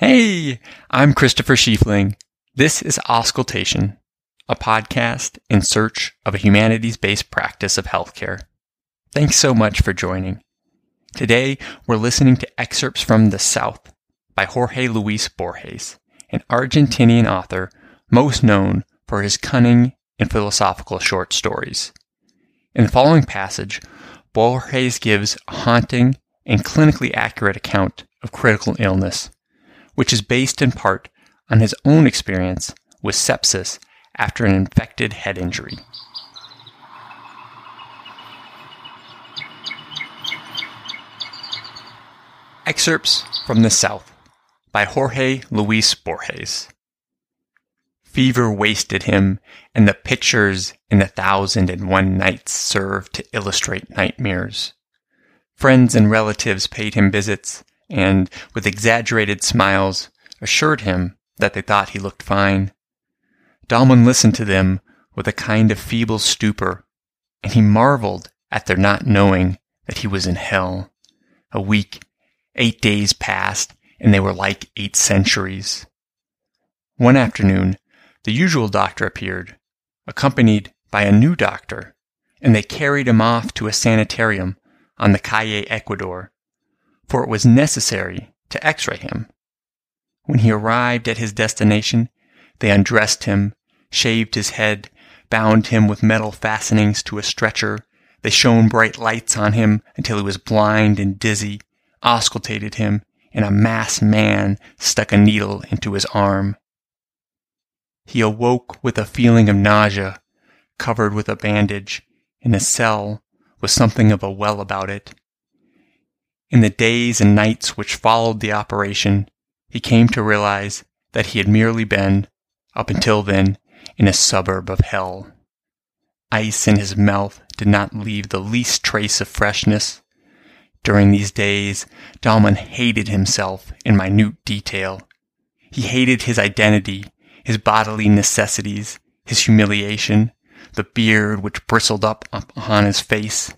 Hey, I'm Christopher Schiefling. This is Auscultation, a podcast in search of a humanities based practice of healthcare. Thanks so much for joining. Today, we're listening to excerpts from The South by Jorge Luis Borges, an Argentinian author most known for his cunning and philosophical short stories. In the following passage, Borges gives a haunting and clinically accurate account of critical illness, which is based in part on his own experience with sepsis after an infected head injury. Excerpts from the South by Jorge Luis Borges. Fever wasted him, and the pictures in the thousand and one nights served to illustrate nightmares. Friends and relatives paid him visits, and, with exaggerated smiles, assured him that they thought he looked fine. Dahlmann listened to them with a kind of feeble stupor, and he marveled at their not knowing that he was in hell. A week, eight days passed, and they were like eight centuries. One afternoon, the usual doctor appeared, accompanied by a new doctor, and they carried him off to a sanitarium on the Calle Ecuador, for it was necessary to x-ray him. When he arrived at his destination, they undressed him, shaved his head, bound him with metal fastenings to a stretcher. They shone bright lights on him until he was blind and dizzy, auscultated him, and a masked man stuck a needle into his arm. He awoke with a feeling of nausea, covered with a bandage, in a cell with something of a well about it. In the days and nights which followed the operation, he came to realize that he had merely been, up until then, in a suburb of hell. Ice in his mouth did not leave the least trace of freshness. During these days, Dahlmann hated himself in minute detail. He hated his identity, his bodily necessities, his humiliation, the beard which bristled up upon his face.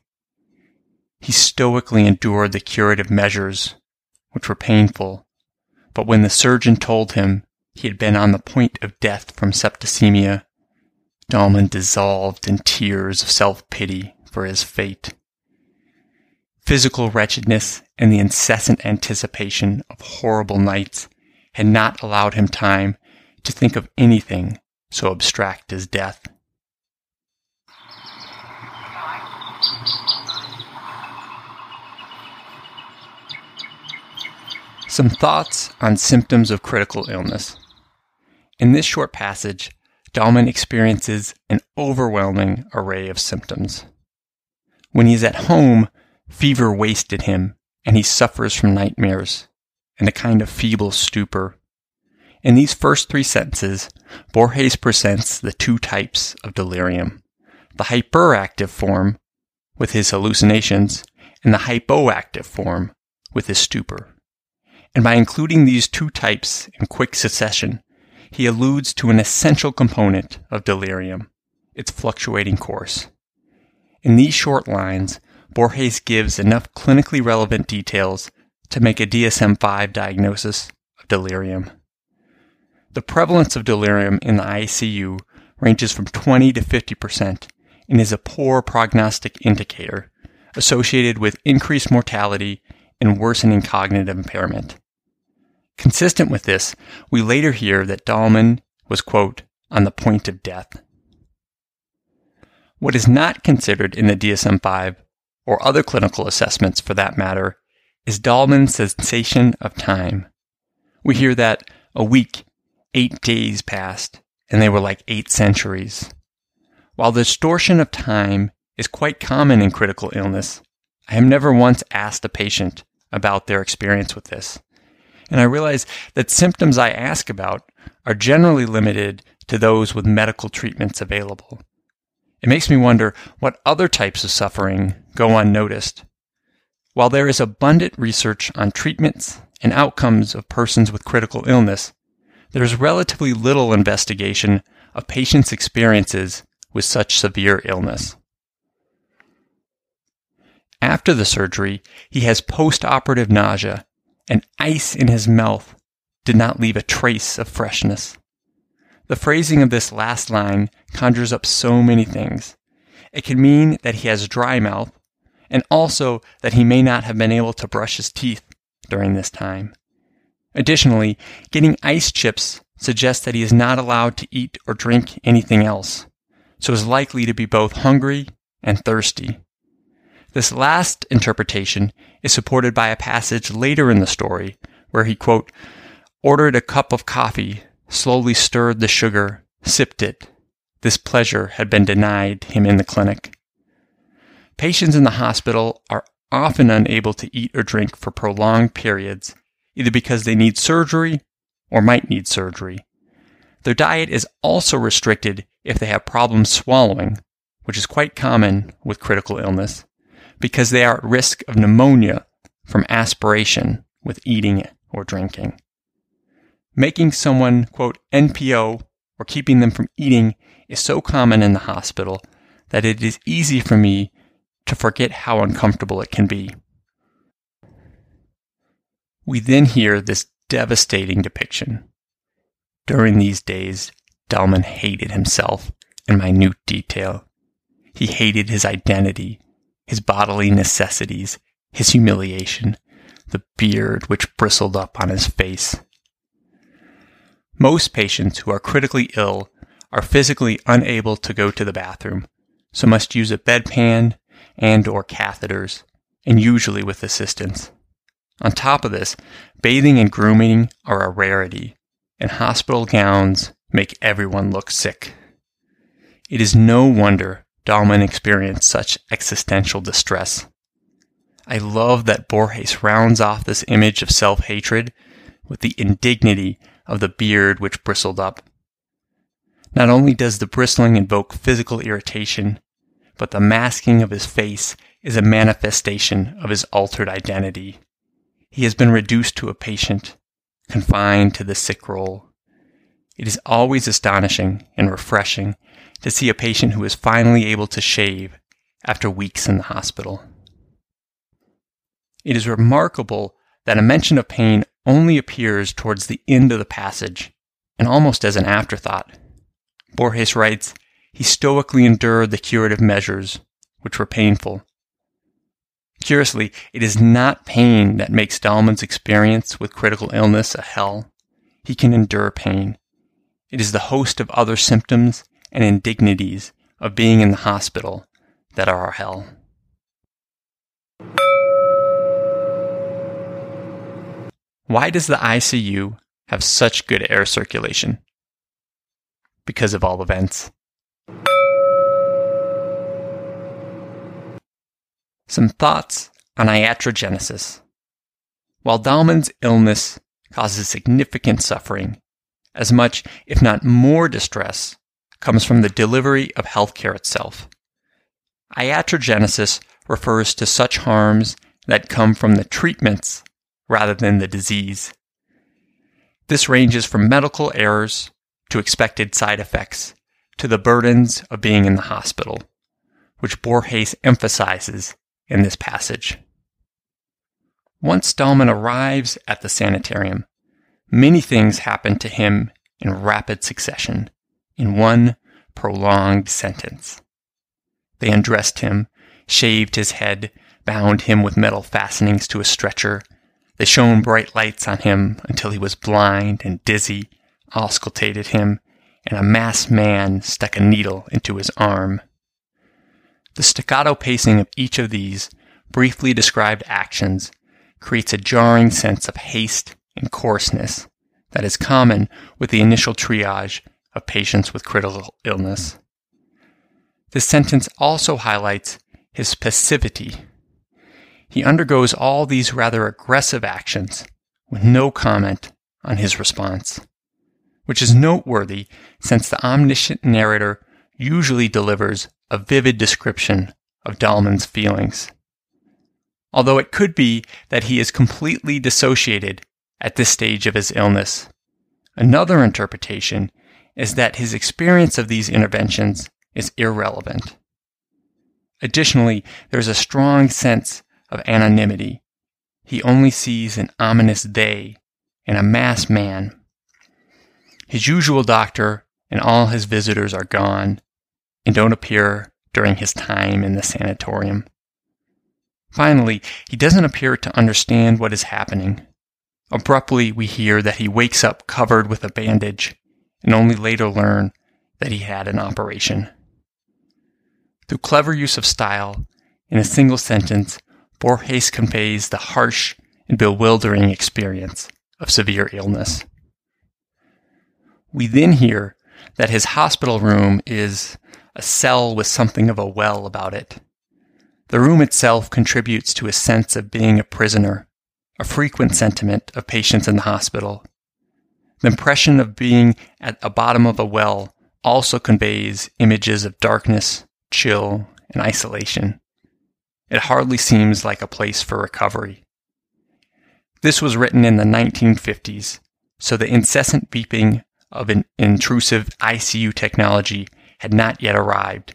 He stoically endured the curative measures, which were painful, but when the surgeon told him he had been on the point of death from septicemia, Dahlmann dissolved in tears of self-pity for his fate. Physical wretchedness and the incessant anticipation of horrible nights had not allowed him time to think of anything so abstract as death. Some thoughts on symptoms of critical illness. In this short passage, Dahlmann experiences an overwhelming array of symptoms. When he is at home, fever wasted him, and he suffers from nightmares and a kind of feeble stupor. In these first three sentences, Borges presents the two types of delirium the hyperactive form, with his hallucinations, and the hypoactive form, with his stupor. And by including these two types in quick succession, he alludes to an essential component of delirium, its fluctuating course. In these short lines, Borges gives enough clinically relevant details to make a DSM 5 diagnosis of delirium. The prevalence of delirium in the ICU ranges from 20 to 50% and is a poor prognostic indicator associated with increased mortality and worsening cognitive impairment. Consistent with this, we later hear that Dahlmann was, quote, on the point of death. What is not considered in the DSM 5, or other clinical assessments for that matter, is Dahlmann's sensation of time. We hear that a week, eight days passed, and they were like eight centuries. While the distortion of time is quite common in critical illness, I have never once asked a patient about their experience with this. And I realize that symptoms I ask about are generally limited to those with medical treatments available. It makes me wonder what other types of suffering go unnoticed. While there is abundant research on treatments and outcomes of persons with critical illness, there is relatively little investigation of patients' experiences with such severe illness. After the surgery, he has post-operative nausea and ice in his mouth did not leave a trace of freshness. The phrasing of this last line conjures up so many things. It can mean that he has dry mouth, and also that he may not have been able to brush his teeth during this time. Additionally, getting ice chips suggests that he is not allowed to eat or drink anything else, so is likely to be both hungry and thirsty. This last interpretation is supported by a passage later in the story where he, quote, ordered a cup of coffee, slowly stirred the sugar, sipped it. This pleasure had been denied him in the clinic. Patients in the hospital are often unable to eat or drink for prolonged periods, either because they need surgery or might need surgery. Their diet is also restricted if they have problems swallowing, which is quite common with critical illness, because they are at risk of pneumonia from aspiration with eating or drinking. Making someone, quote, NPO or keeping them from eating is so common in the hospital that it is easy for me to forget how uncomfortable it can be. We then hear this devastating depiction. During these days, Dahlmann hated himself in minute detail. He hated his identity, his bodily necessities, his humiliation, the beard which bristled up on his face. Most patients who are critically ill are physically unable to go to the bathroom, so must use a bedpan and or catheters, and usually with assistance. On top of this, bathing and grooming are a rarity, and hospital gowns make everyone look sick. It is no wonder Dahlmann experienced such existential distress. I love that Borges rounds off this image of self hatred with the indignity of the beard which bristled up. Not only does the bristling invoke physical irritation, but the masking of his face is a manifestation of his altered identity. He has been reduced to a patient, confined to the sick role. It is always astonishing and refreshing to see a patient who is finally able to shave after weeks in the hospital. It is remarkable that a mention of pain only appears towards the end of the passage and almost as an afterthought. Borges writes, he stoically endured the curative measures, which were painful. Curiously, it is not pain that makes Dahlmann's experience with critical illness a hell. He can endure pain. It is the host of other symptoms and indignities of being in the hospital that are our hell. Why does the ICU have such good air circulation? Because of all the vents. Some thoughts on iatrogenesis. While Dahlmann's illness causes significant suffering, as much, if not more distress, comes from the delivery of healthcare itself. Iatrogenesis refers to such harms that come from the treatments rather than the disease. This ranges from medical errors to expected side effects to the burdens of being in the hospital, which Borges emphasizes in this passage. Once Dahlmann arrives at the sanitarium, many things happen to him in rapid succession, in one prolonged sentence. They undressed him, shaved his head, bound him with metal fastenings to a stretcher, they shone bright lights on him until he was blind and dizzy, auscultated him, and a masked man stuck a needle into his arm. The staccato pacing of each of these briefly described actions creates a jarring sense of haste and coarseness that is common with the initial triage of patients with critical illness. This sentence also highlights his passivity he undergoes all these rather aggressive actions with no comment on his response, which is noteworthy since the omniscient narrator usually delivers a vivid description of Dahlmann's feelings. Although it could be that he is completely dissociated at this stage of his illness. Another interpretation is that his experience of these interventions is irrelevant. Additionally, there is a strong sense of anonymity. He only sees an ominous they and a masked man. His usual doctor and all his visitors are gone and don't appear during his time in the sanatorium. Finally, he doesn't appear to understand what is happening. Abruptly, we hear that he wakes up covered with a bandage and only later learn that he had an operation. Through clever use of style, in a single sentence, Borges conveys the harsh and bewildering experience of severe illness. We then hear that his hospital room is a cell with something of a well about it. The room itself contributes to a sense of being a prisoner, a frequent sentiment of patients in the hospital. The impression of being at the bottom of a well also conveys images of darkness, chill, and isolation. It hardly seems like a place for recovery. This was written in the 1950s, so the incessant beeping of an intrusive ICU technology had not yet arrived,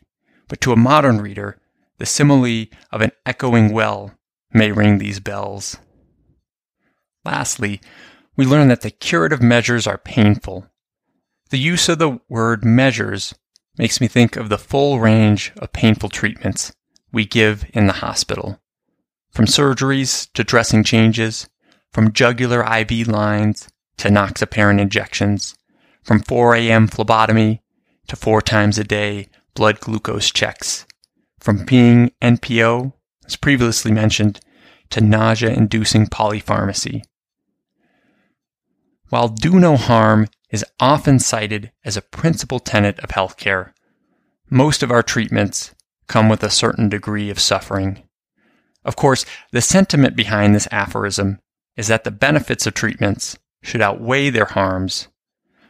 but to a modern reader, the simile of an echoing well may ring these bells. Lastly, we learn that the curative measures are painful. The use of the word measures makes me think of the full range of painful treatments we give in the hospital. From surgeries to dressing changes, from jugular IV lines to enoxaparin injections, from 4 a.m. phlebotomy to four times a day blood glucose checks, from being NPO, as previously mentioned, to nausea inducing polypharmacy. While do no harm is often cited as a principal tenet of healthcare, most of our treatments come with a certain degree of suffering. Of course, the sentiment behind this aphorism is that the benefits of treatments should outweigh their harms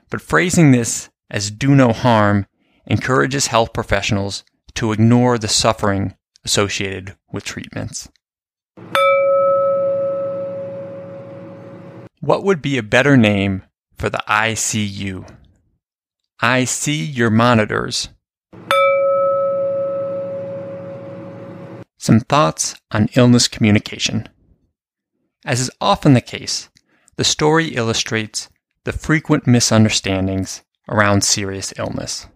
but phrasing this as do no harm encourages health professionals to ignore the suffering associated with treatments. What would be a better name for the ICU? I see your monitors. Some thoughts on illness communication. As is often the case, the story illustrates the frequent misunderstandings around serious illness.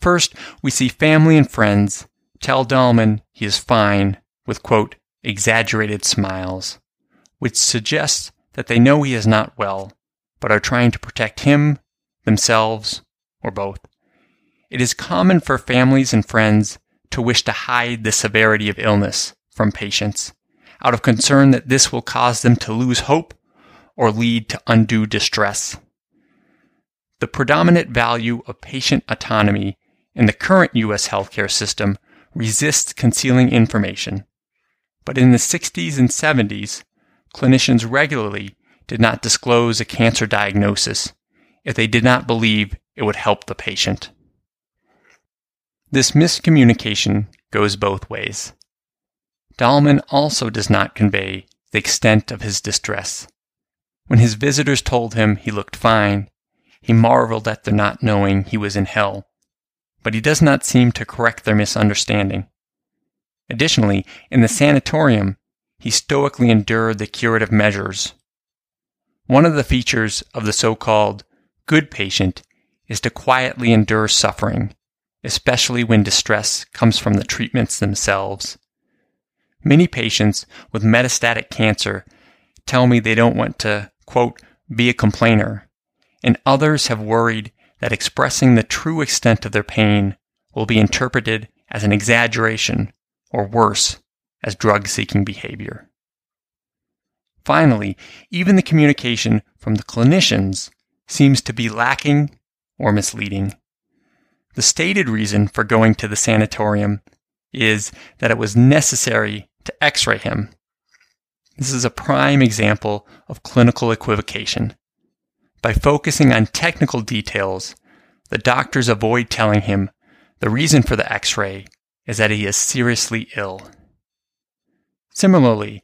First, we see family and friends tell Dahlmann he is fine with, quote, exaggerated smiles, which suggests that they know he is not well, but are trying to protect him, themselves, or both. It is common for families and friends to wish to hide the severity of illness from patients out of concern that this will cause them to lose hope or lead to undue distress. The predominant value of patient autonomy in the current U.S. healthcare system resists concealing information. But in the 60s and 70s, clinicians regularly did not disclose a cancer diagnosis if they did not believe it would help the patient. This miscommunication goes both ways. Dahlmann also does not convey the extent of his distress. When his visitors told him he looked fine, he marveled at their not knowing he was in hell. But he does not seem to correct their misunderstanding. Additionally, in the sanatorium, he stoically endured the curative measures. One of the features of the so-called good patient is to quietly endure suffering, especially when distress comes from the treatments themselves. Many patients with metastatic cancer tell me they don't want to quote, be a complainer, and others have worried that expressing the true extent of their pain will be interpreted as an exaggeration or worse, as drug seeking behavior. Finally, even the communication from the clinicians seems to be lacking or misleading. The stated reason for going to the sanatorium is that it was necessary to x ray him this is a prime example of clinical equivocation. By focusing on technical details, the doctors avoid telling him the reason for the x ray is that he is seriously ill. Similarly,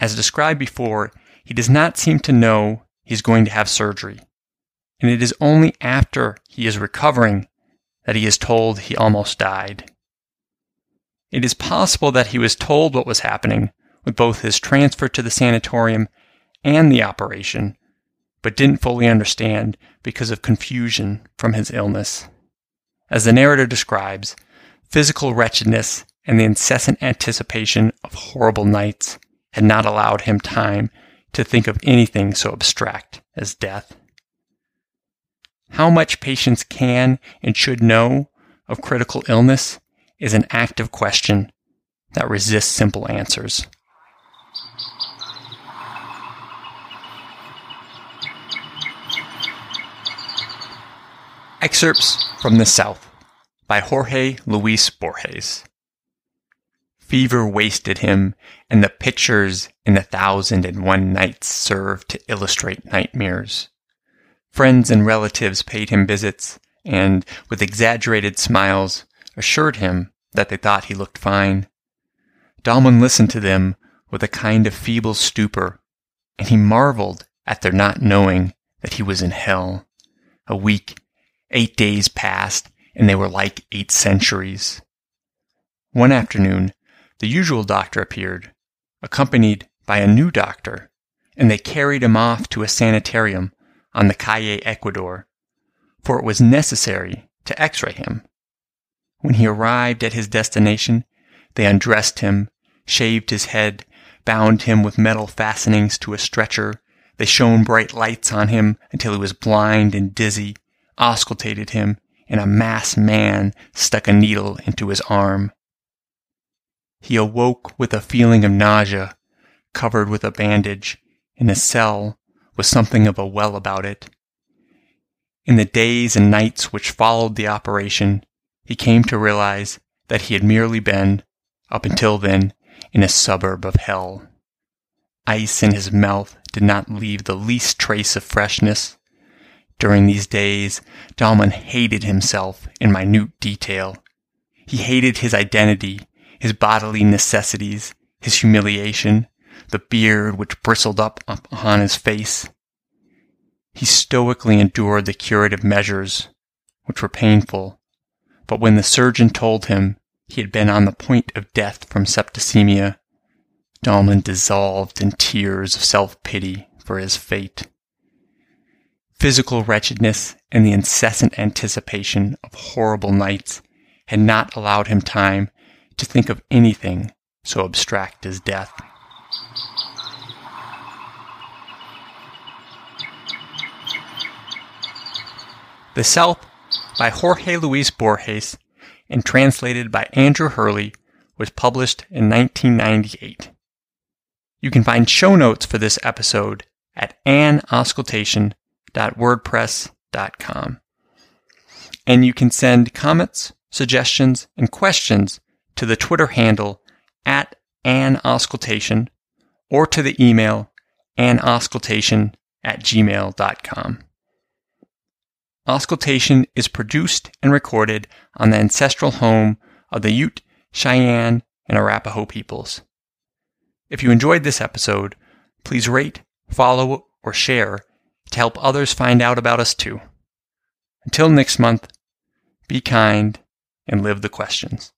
as described before, he does not seem to know he's going to have surgery, and it is only after he is recovering that he is told he almost died. It is possible that he was told what was happening with both his transfer to the sanatorium and the operation, but didn't fully understand because of confusion from his illness. As the narrator describes, physical wretchedness and the incessant anticipation of horrible nights had not allowed him time to think of anything so abstract as death. How much patients can and should know of critical illness is an active question that resists simple answers. Excerpts from the South by Jorge Luis Borges. Fever wasted him, and the pictures in the thousand and one nights served to illustrate nightmares. Friends and relatives paid him visits, and, with exaggerated smiles, assured him that they thought he looked fine. Dahlmann listened to them with a kind of feeble stupor, and he marveled at their not knowing that he was in hell. A week Eight days passed, and they were like eight centuries. One afternoon, the usual doctor appeared, accompanied by a new doctor, and they carried him off to a sanitarium on the Calle Ecuador, for it was necessary to x-ray him. When he arrived at his destination, they undressed him, shaved his head, bound him with metal fastenings to a stretcher. They shone bright lights on him until he was blind and dizzy auscultated him, and a masked man stuck a needle into his arm. He awoke with a feeling of nausea, covered with a bandage, in a cell with something of a well about it. In the days and nights which followed the operation, he came to realize that he had merely been, up until then, in a suburb of hell. Ice in his mouth did not leave the least trace of freshness. During these days, Dahlmann hated himself in minute detail. He hated his identity, his bodily necessities, his humiliation, the beard which bristled up upon his face. He stoically endured the curative measures, which were painful, but when the surgeon told him he had been on the point of death from septicemia, Dahlmann dissolved in tears of self-pity for his fate physical wretchedness and the incessant anticipation of horrible nights had not allowed him time to think of anything so abstract as death. The South by Jorge Luis Borges and translated by Andrew Hurley was published in 1998. You can find show notes for this episode at anauscultation.com wordpress.com. And you can send comments, suggestions, and questions to the Twitter handle at anauscultation or to the email anauscultation at gmail.com. Auscultation is produced and recorded on the ancestral home of the Ute, Cheyenne, and Arapaho peoples. If you enjoyed this episode, please rate, follow, or share to help others find out about us too. Until next month, be kind and live the questions.